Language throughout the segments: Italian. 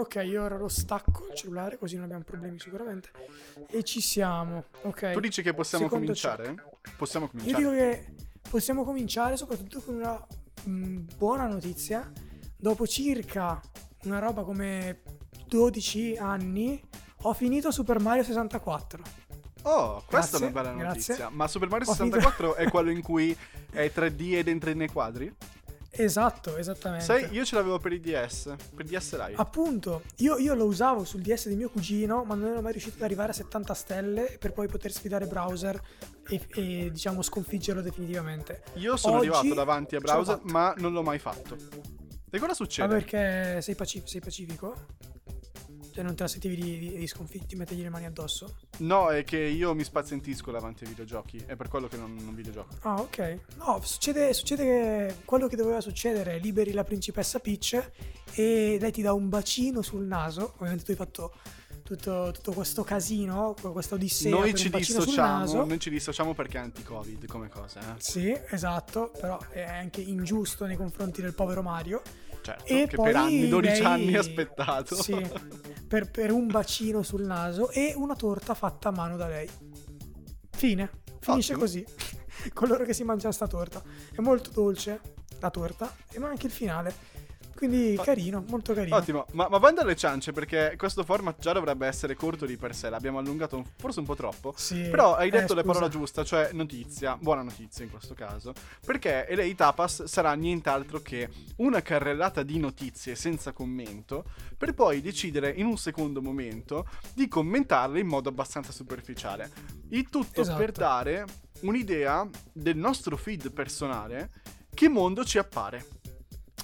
Ok, io ora lo stacco il cellulare così non abbiamo problemi sicuramente. E ci siamo. Ok. Tu dici che possiamo Secondo cominciare? Possiamo Io cominciare. dico che possiamo cominciare soprattutto con una mh, buona notizia. Dopo circa una roba come 12 anni ho finito Super Mario 64. Oh, questa è una Grazie, bella grazie. notizia. Ma Super Mario Ho finito- 64 è quello in cui è 3D ed entra nei quadri? Esatto, esattamente. Sai, io ce l'avevo per i DS, per DS Lite. Appunto, io, io lo usavo sul DS di mio cugino, ma non ero mai riuscito ad arrivare a 70 stelle per poi poter sfidare browser e, e, diciamo sconfiggerlo definitivamente. Io sono Oggi arrivato davanti a browser, ma non l'ho mai fatto. E cosa Ma succede? perché sei, paci- sei pacifico? Cioè non te la sentivi di, di, di sconfiggere, di mettergli le mani addosso? No, è che io mi spazientisco davanti ai videogiochi. È per quello che non, non videogioco. Ah, ok. No, succede, succede che quello che doveva succedere, liberi la principessa Peach e lei ti dà un bacino sul naso. Ovviamente tu hai fatto tutto, tutto questo casino, questa odissea Noi ci noi ci dissociamo perché è anti-covid come cosa, eh? Sì, esatto, però è anche ingiusto nei confronti del povero Mario. Certo, E che poi per anni, 12 lei- anni ha aspettato. Sì, per, per un bacino sul naso e una torta fatta a mano da lei. Fine. Finisce Ottimo. così. Coloro che si mangiano sta torta. È molto dolce la torta, e ma anche il finale. Quindi Ot- carino, molto carino. Ottimo, ma, ma banda alle ciance perché questo format già dovrebbe essere corto di per sé, l'abbiamo allungato un- forse un po' troppo. Sì. Però hai Eh, detto la scusa. parola giusta, cioè notizia, buona notizia in questo caso, perché LA Tapas sarà nient'altro che una carrellata di notizie senza commento, per poi decidere in un secondo momento di commentarle in modo abbastanza superficiale. Il tutto Esatto. per dare un'idea del nostro feed personale, che mondo ci appare.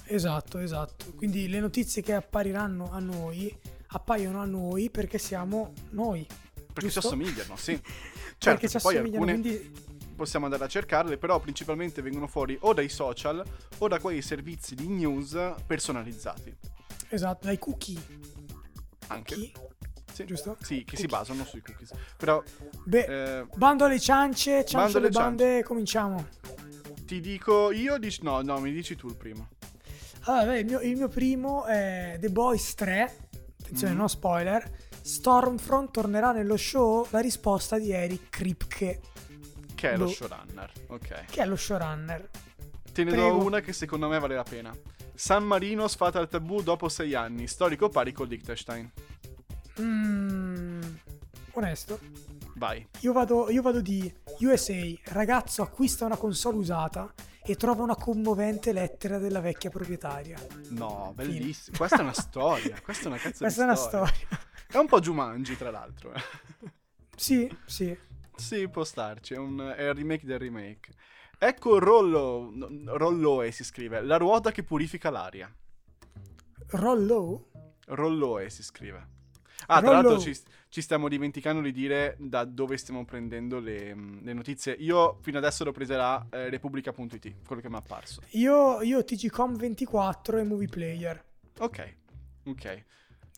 Esatto, esatto. Quindi le notizie che appariranno a noi appaiono a noi perché siamo noi. Perché Giusto? ci assomigliano, sì. perché Certo, ci poi assomigliano, alcune quindi possiamo andare a cercarle, però principalmente vengono fuori o dai social o da quei servizi di news personalizzati. esatto, dai cookie. Anche. Chi? Sì. Giusto? Sì, che si Cookie. basano sui cookies. Però Beh, eh, bando alle ciance, ciance Bando alle bande, cominciamo. ti dico io, dici, no, no, mi dici tu il primo. Allora, beh, il, mio, il mio primo è The Boys 3. Attenzione, Mm. no spoiler. Stormfront tornerà nello show? La risposta di Eric Kripke, Che è lo Lo- showrunner. Ok. che è lo showrunner. Te ne Prego. do una che secondo me vale la pena. San Marino sfata il tabù dopo sei anni, storico pari con Liechtenstein. Mm, onesto. Vai. Io vado, io vado di USA. Ragazzo acquista una console usata e trova una commovente lettera della vecchia proprietaria. No, bellissimo. Questa è una storia. Questa è una cazzo Questa è di una storia. storia. È un po' Jumanji, tra l'altro. eh. sì, sì. Sì, può starci, è, un, è il remake del remake. Ecco Rollo, Rolloe si scrive, la ruota che purifica l'aria. Rollo? Rolloe si scrive. Ah, tra l'altro ci, ci stiamo dimenticando di dire da dove stiamo prendendo le, mm, le notizie. Io fino adesso l'ho presa da eh, Repubblica.it, quello che mi è apparso. Io, io TGCom24 e Movie Player. Ok, ok.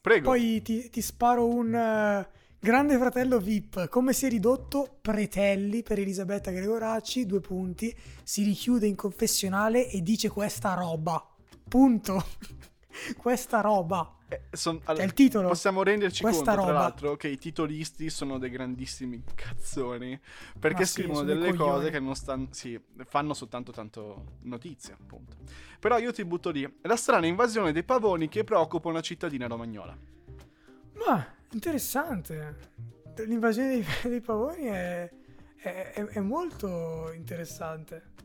Prego. Poi ti, ti sparo un eh, grande fratello VIP. Come si è ridotto Pretelli per Elisabetta Gregoracci? Due punti. Si richiude in confessionale e dice questa roba. Punto. Questa roba. Eh, son- È il titolo. Possiamo renderci conto, tra roba. l'altro, che i titolisti sono dei grandissimi cazzoni. Perché Ma sì, scrivono dei delle coglioni. cose che non stanno. Sì, fanno soltanto tanto notizie, appunto. Però io ti butto lì. La strana invasione dei pavoni che preoccupa una cittadina romagnola. Ma interessante. L'invasione dei, dei pavoni è, è- è- è molto interessante.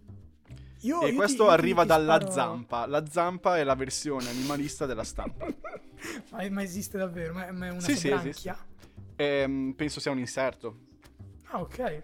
Io- e io questo ti- arriva dalla sparo- zampa. La zampa è la versione animalista della stampa. Ma, ma esiste davvero? Ma, ma è una Sì, sì, sobranchia? Ehm, penso sia un inserto. Ah, ok.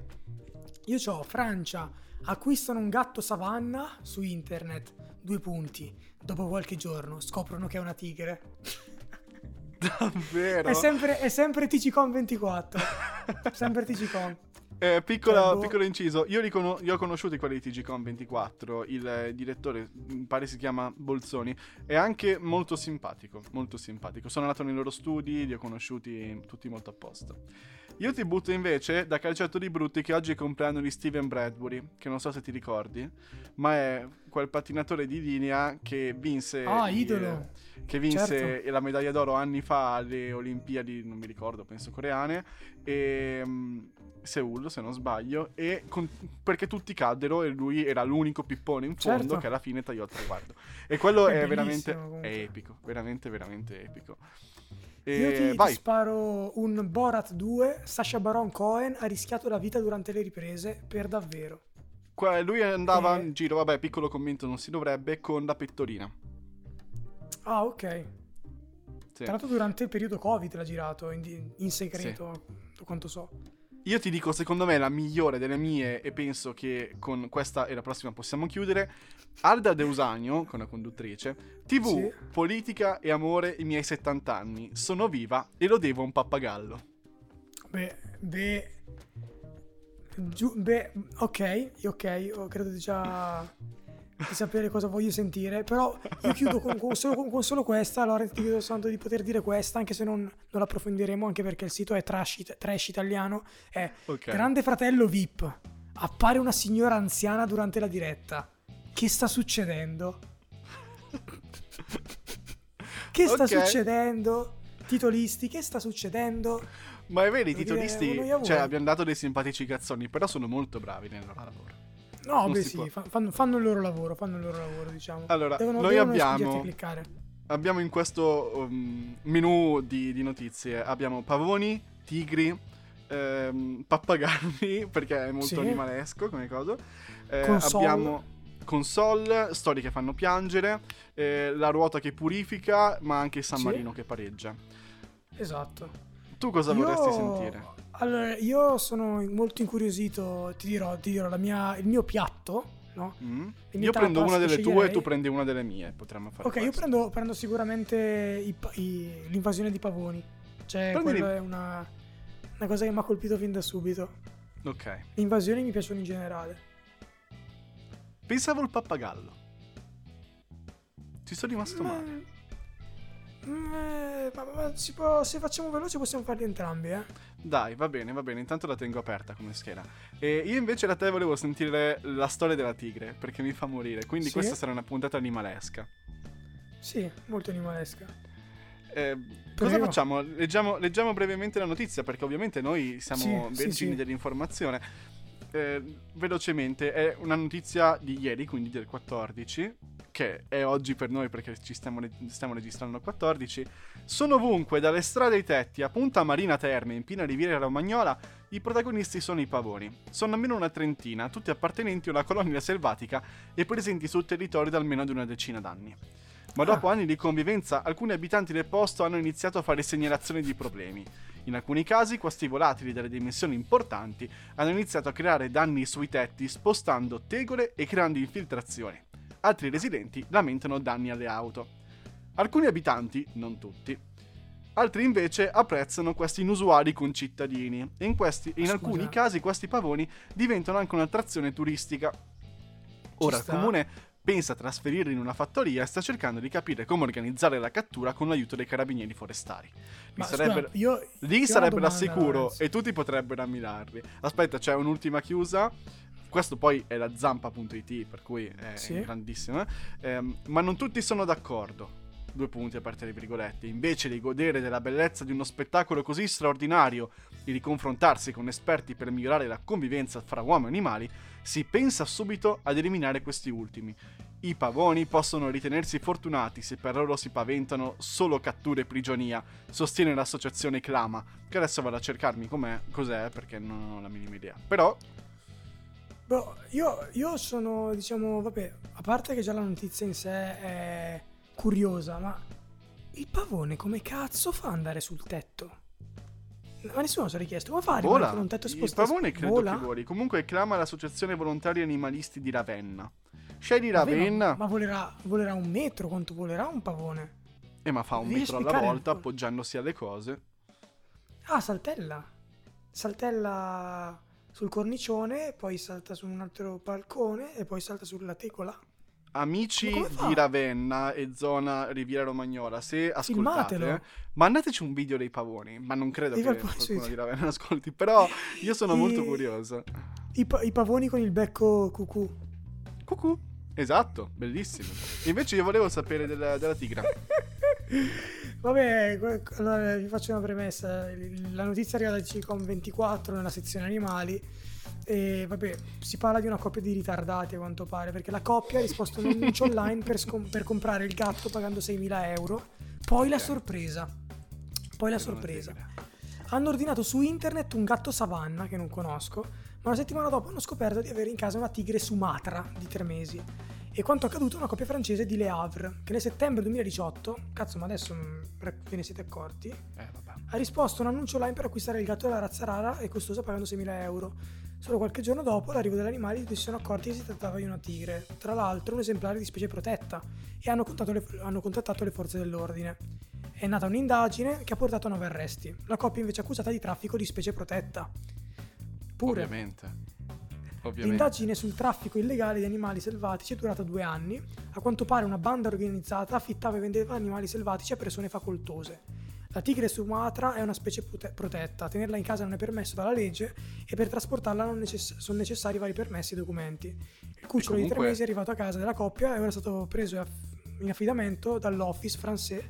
Io ho Francia. Acquistano un gatto savanna su internet. Due punti. Dopo qualche giorno scoprono che è una tigre. Davvero? È sempre, è sempre TCCom 24. sempre TCCom. Eh, piccola- Cioè, boh. piccolo inciso, io, li cono- io ho conosciuto quelli di TGCon 24, il eh, direttore, mi pare si chiama Bolzoni, è anche molto simpatico, molto simpatico. Sono andato nei loro studi, li ho conosciuti tutti molto apposta. Io ti butto invece da calciatori brutti che oggi compleanno di Steven Bradbury, che non so se ti ricordi, ma è quel pattinatore di linea che vinse Ah, idolo. che vinse Certo. la medaglia d'oro anni fa alle Olimpiadi, non mi ricordo, penso coreane, e mm, Seul se non sbaglio, e con- perché tutti caddero e lui era l'unico pippone in fondo Certo. che alla fine tagliò il traguardo. E quello È è, veramente comunque. è epico, veramente veramente epico. Io E ti, ti vai. sparo un Borat 2. Sasha Baron Cohen ha rischiato la vita durante le riprese per davvero. Qua- lui andava Eh. in giro, vabbè, piccolo commento, non si dovrebbe, con la pettorina. Ah, ok. Sì. Tra l'altro durante il periodo Covid l'ha girato in, in segreto, da quanto so. Io ti dico, secondo me la migliore delle mie, e penso che con questa e la prossima possiamo chiudere, Alda Deusagno, con la conduttrice, TV, Sì. politica e amore i miei 70 anni. Sono viva e lo devo a un pappagallo. Beh, beh, giu- beh, ok, ok, ho- credo di già di sapere cosa voglio sentire, però io chiudo con, con solo, con- con solo questa, allora ti chiedo soltanto di poter dire questa, anche se non, non l'approfondiremo, anche perché il sito è trash, trash italiano, è Ok. Grande Fratello VIP, appare una signora anziana durante la diretta, che sta succedendo? Che sta Ok. succedendo? Titolisti, che sta succedendo? Ma è vero, i dire, titolisti, cioè, abbiamo dato dei simpatici cazzoni, però sono molto bravi nel loro lavoro. No, Non beh sì, fa- fanno, fanno il loro lavoro, fanno il loro lavoro, diciamo. Allora, devono, noi devono abbiamo-. Abbiamo in questo um, menu di, di notizie, abbiamo pavoni, tigri, ehm, pappagalli, perché è molto Sì. animalesco come cosa. Eh, Console. Abbiamo console, storie che fanno piangere, eh, la ruota che purifica, ma anche il San Sì. Marino che pareggia. Esatto. Tu cosa Io- vorresti sentire? Allora, io sono molto incuriosito, ti dirò, ti dirò la mia- il mio piatto, no? Mm? Io prendo una delle tue e tu prendi una delle mie, potremmo fare Ok, io questo. prendo, prendo sicuramente i i- l'invasione di pavoni. Cioè, Prendili- quella è una, una cosa che mi ha colpito fin da subito. Ok. Le invasioni mi piacciono in generale. Pensavo al pappagallo. Ci sono rimasto male. Mm, eh, ma, ma si può- se facciamo veloce possiamo farli entrambi, eh? Dai, va bene, va bene, intanto la tengo aperta come scheda. E io invece da te volevo sentire la storia della tigre, perché mi fa morire. Quindi Sì? questa sarà una puntata animalesca. Sì, molto animalesca. Eh, cosa facciamo? Leggiamo, leggiamo brevemente la notizia, perché ovviamente noi siamo Sì, sì, vergini sì. dell'informazione. Eh, velocemente, è una notizia di ieri, quindi del 14, che è oggi per noi perché ci stiamo, re- stiamo registrando il 14. Sono ovunque, dalle strade ai tetti, a Punta Marina Terme, in piena riviera romagnola, i protagonisti sono i pavoni. Sono almeno una trentina, tutti appartenenti a una colonia selvatica e presenti sul territorio da almeno di una decina d'anni. Ma dopo Ah. anni di convivenza, alcuni abitanti del posto hanno iniziato a fare segnalazioni di problemi. In alcuni casi, questi volatili dalle dimensioni importanti hanno iniziato a creare danni sui tetti, spostando tegole e creando infiltrazioni. Altri residenti lamentano danni alle auto. Alcuni abitanti, non tutti, altri invece apprezzano questi inusuali concittadini e in, questi- in alcuni casi questi pavoni diventano anche un'attrazione turistica. Ora il comune pensa a trasferirli in una fattoria e sta cercando di capire come organizzare la cattura con l'aiuto dei carabinieri forestari. Lì, Ma sarebbero, scusa, io, lì sarebbero al sicuro e tutti potrebbero ammirarli. Aspetta, c'è un'ultima chiusa. Questo poi è la zampa.it, per cui è Sì. grandissima. Ehm, ma non tutti sono d'accordo. Due punti a parte le virgolette. Invece di godere della bellezza di uno spettacolo così straordinario e di confrontarsi con esperti per migliorare la convivenza fra uomo e animali, si pensa subito ad eliminare questi ultimi. I pavoni possono ritenersi fortunati se per loro si paventano solo catture e prigionia, sostiene l'associazione Clama, che adesso vado a cercarmi cos'è perché non ho la minima idea. Però, Boh, io, io sono, diciamo, vabbè, a parte che già la notizia in sé è curiosa, ma il pavone come cazzo fa ad andare sul tetto? Ma nessuno si è richiesto come fa a rimanere vola. con un tetto Il spostato? pavone credo Vola? che voli. Comunque Clama l'associazione volontari animalisti di Ravenna. Scegli Vabbè, Ravenna, Ma, ma volerà, volerà un metro? Quanto volerà un pavone? e ma fa un devi metro alla volta appoggiandosi alle cose. Ah, saltella. Saltella sul cornicione, poi salta su un altro balcone e poi salta sulla tecola. Amici di Ravenna e zona Riviera Romagnola, se ascoltate, Filmatelo. mandateci un video dei pavoni. Ma non credo Dei che qualcuno di Ravenna ascolti. Però io sono I- molto curioso. I, pa- i pavoni con il becco cucù. Cucù. Esatto, bellissimo. Invece io volevo sapere della, della tigra. Vabbè, allora vi faccio una premessa. La notizia arriva da Cicom24 nella sezione animali. E vabbè, si parla di una coppia di ritardati a quanto pare, perché la coppia ha risposto a un annuncio online per, scom- per comprare il gatto pagando 6.000 euro. Poi la sorpresa. Poi la sorpresa. Hanno ordinato su internet un gatto savanna che non conosco, ma una settimana dopo hanno scoperto di avere in casa una tigre Sumatra di tre mesi. E quanto accaduto a una coppia francese di Le Havre, che nel settembre 2018, cazzo ma adesso mm, ve ne siete accorti, Eh, ha risposto a un annuncio online per acquistare il gatto della razza rara e costosa pagando 6.000 euro. Solo qualche giorno dopo l'arrivo degli animali si sono accorti che si trattava di una tigre, tra l'altro un esemplare di specie protetta, e hanno contattato le, hanno contattato le forze dell'ordine. È nata un'indagine che ha portato a nove arresti. La coppia invece è accusata di traffico di specie protetta. Pure. Ovviamente. Ovviamente. L'indagine sul traffico illegale di animali selvatici è durata due anni. A quanto pare una banda organizzata affittava e vendeva animali selvatici a persone facoltose. La tigre Sumatra è una specie prote- protetta, tenerla in casa non è permesso dalla legge e per trasportarla necess- sono necessari vari permessi e documenti. Il cucciolo di tre comunque- mesi è arrivato a casa della coppia e ora è stato preso in affidamento dall'Office français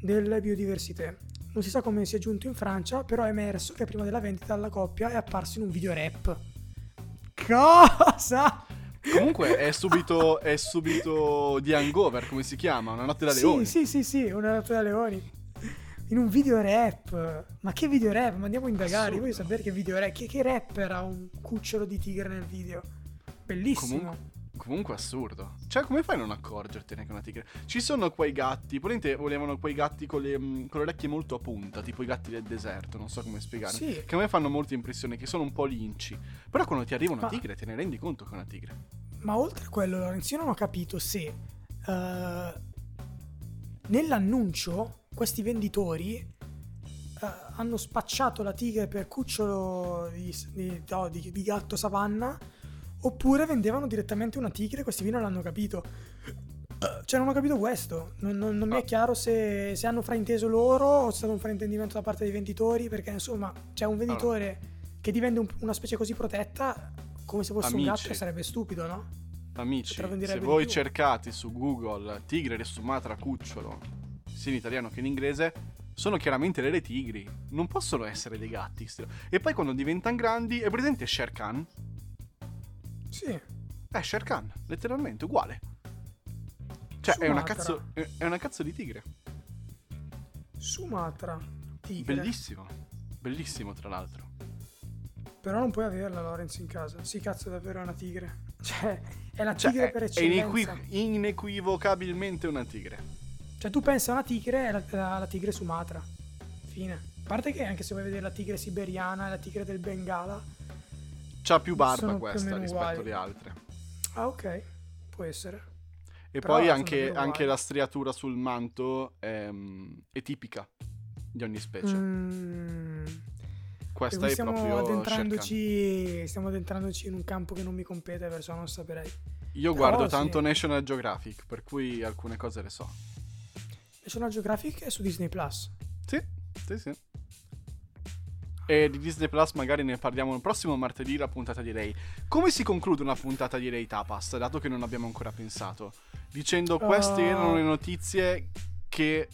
delle biodiversità. Non si sa come sia giunto in Francia, però è emerso che prima della vendita alla coppia è apparso in un video rap. Cosa? Comunque è subito, è subito di hangover, come si chiama? Una notte da leoni. Sì, sì, sì, sì, una notte da leoni. In un video rap. Ma che video rap? Ma andiamo a indagare. Assurdo. Voglio sapere che video rap. Che, che rapper ha un cucciolo di tigre nel video? Bellissimo. Comunque, comunque assurdo. Cioè, come fai a non accorgertene che una tigre? Ci sono quei gatti, probabilmente volevano quei gatti con le, mm, con le orecchie molto a punta, tipo i gatti del deserto, non so come spiegare. Sì. Che a me fanno molta impressione, che sono un po' linci. Però quando ti arriva una Ma- tigre te ne rendi conto che è una tigre. Ma oltre a quello, Lorenzo, io non ho capito se eh, nell'annuncio questi venditori eh, hanno spacciato la tigre per cucciolo di, di- no, di- di gatto savanna oppure vendevano direttamente una tigre e questi qui non l'hanno capito. Cioè, non ho capito questo. Non, non- non mi è Ah. chiaro se, se hanno frainteso loro o è stato un fraintendimento da parte dei venditori. Perché, insomma, c'è un venditore che ti vende un- una specie così protetta come se fosse un Amici. gatto sarebbe stupido, no? Amici, se voi cercate su Google tigre di Sumatra cucciolo, sia in italiano che in inglese, sono chiaramente delle tigri. Non possono essere dei gatti. E poi quando diventano grandi, è presente Shere Khan? Sì. È Shere Khan, letteralmente, uguale. Cioè, è una, cazzo, è è una cazzo di tigre. Sumatra. Tigre. Bellissimo. Bellissimo, tra l'altro. Però non puoi averla, Lorenzo, in casa. Sì, cazzo, è davvero una tigre. Cioè, è la Cioè, tigre è, per è eccellenza. inequi- inequivocabilmente una tigre. Cioè, tu pensi a una tigre, è la, la- la tigre Sumatra. Fine. A parte che anche se vuoi vedere la tigre siberiana e la tigre del Bengala. C'ha più barba questa rispetto uguali. alle altre. Ah, ok. Può essere. E Però poi anche, anche la striatura sul manto è, mm, è tipica di ogni specie. Mm. Questa è stiamo proprio addentrandoci, stiamo addentrandoci in un campo che non mi compete, perciò non saprei. Io Però guardo sì. tanto National Geographic, per cui alcune cose le so. National Geographic è su Disney Plus. Sì, sì, sì. E di Disney Plus magari ne parliamo il prossimo martedì, la puntata di Ray. Come si conclude una puntata di Ray Tapas, dato che non abbiamo ancora pensato? Dicendo queste Uh. erano le notizie che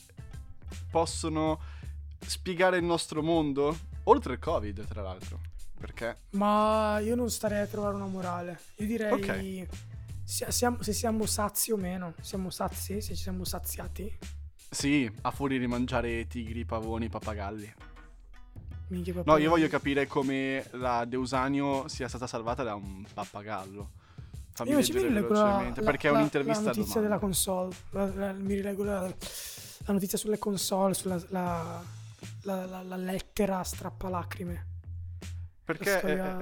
possono spiegare il nostro mondo, oltre il Covid, tra l'altro. Perché? Ma io non starei a trovare una morale. Io direi Ok. sia- siamo- se siamo sazi o meno. Siamo sazi? Se ci siamo saziati? Sì, a furia di mangiare tigri, pavoni, pappagalli. Minchia, No, papà. io voglio capire come la Deusanio sia stata salvata da un pappagallo. Fammi Io invece mi rilego la, la- perché è un'intervista la notizia della console. La- la- mi rilego la, la notizia sulle console, sulla la, la- lettera strappalacrime. Perché La è, storia-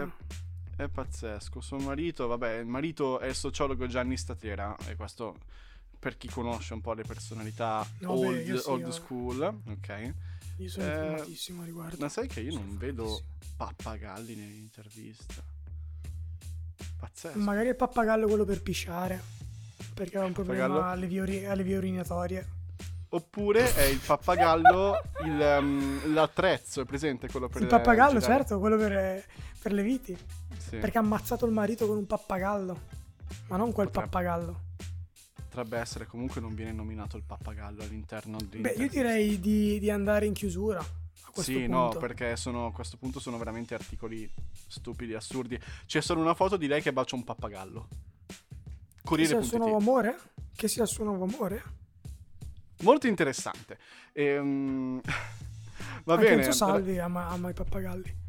è- è pazzesco. Suo marito, vabbè, il marito è il sociologo Gianni Statera, e questo per chi conosce un po' le personalità Vabbè, old, sì, old io- school, ok? Io sono Eh, informatissimo a riguardo. Ma sai che io Sono non vedo pappagalli nell'intervista. Pazzesco. Magari il pappagallo quello per pisciare. Perché ha un problema alle vie, alle vie urinatorie. Oppure è il pappagallo il, um, l'attrezzo, è presente quello per Il pappagallo, girare? certo, quello per, per le viti. Sì. Perché ha ammazzato il marito con un pappagallo. Ma non quel Potrebbe. pappagallo. Potrebbe essere comunque non viene nominato il pappagallo all'interno di Beh, io direi di, di andare in chiusura. Sì, punto. no, perché sono, a questo punto sono veramente articoli stupidi, assurdi. C'è solo una foto di lei che bacia un pappagallo. Che sia il suo nuovo amore? Che sia il suo nuovo amore? Molto interessante. Ehm, Va Anche bene, Enzo Salvi ama, ama i pappagalli.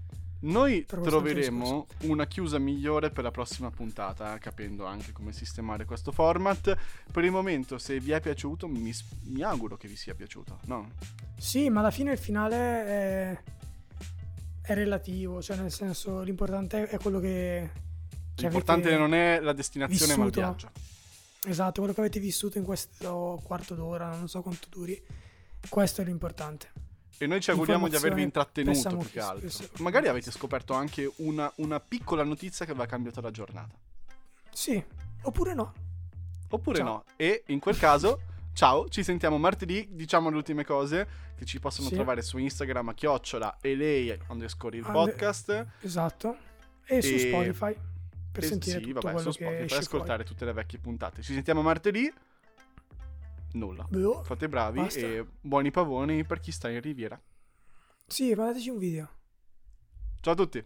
Noi troveremo una chiusa migliore per la prossima puntata, capendo anche come sistemare questo format. Per il momento, se vi è piaciuto, mi, mi auguro che vi sia piaciuto, no? Sì, ma alla fine il finale è, è relativo, cioè nel senso l'importante è quello che... che L'importante non è la destinazione, ma il vissuto. viaggio. Esatto, quello che avete vissuto in questo quarto d'ora, non so quanto duri. Questo è l'importante. E noi ci auguriamo di avervi intrattenuto più che altro. Magari avete scoperto anche una, una piccola notizia che aveva cambiato la giornata. Sì, oppure no. Oppure Ciao. no. E in quel caso, ciao, ci sentiamo martedì. Diciamo le ultime cose che ci possono Sì. trovare su Instagram a chiocciola e lei underscore il podcast. Esatto. E, su E- Spotify per E sentire sì, tutto vabbè, su Spotify esce ascoltare tutte le vecchie puntate. Ci sentiamo martedì. Nulla. Boh. Fate bravi Basta. e buoni pavoni per chi sta in riviera. Sì, mandateci un video. Ciao a tutti.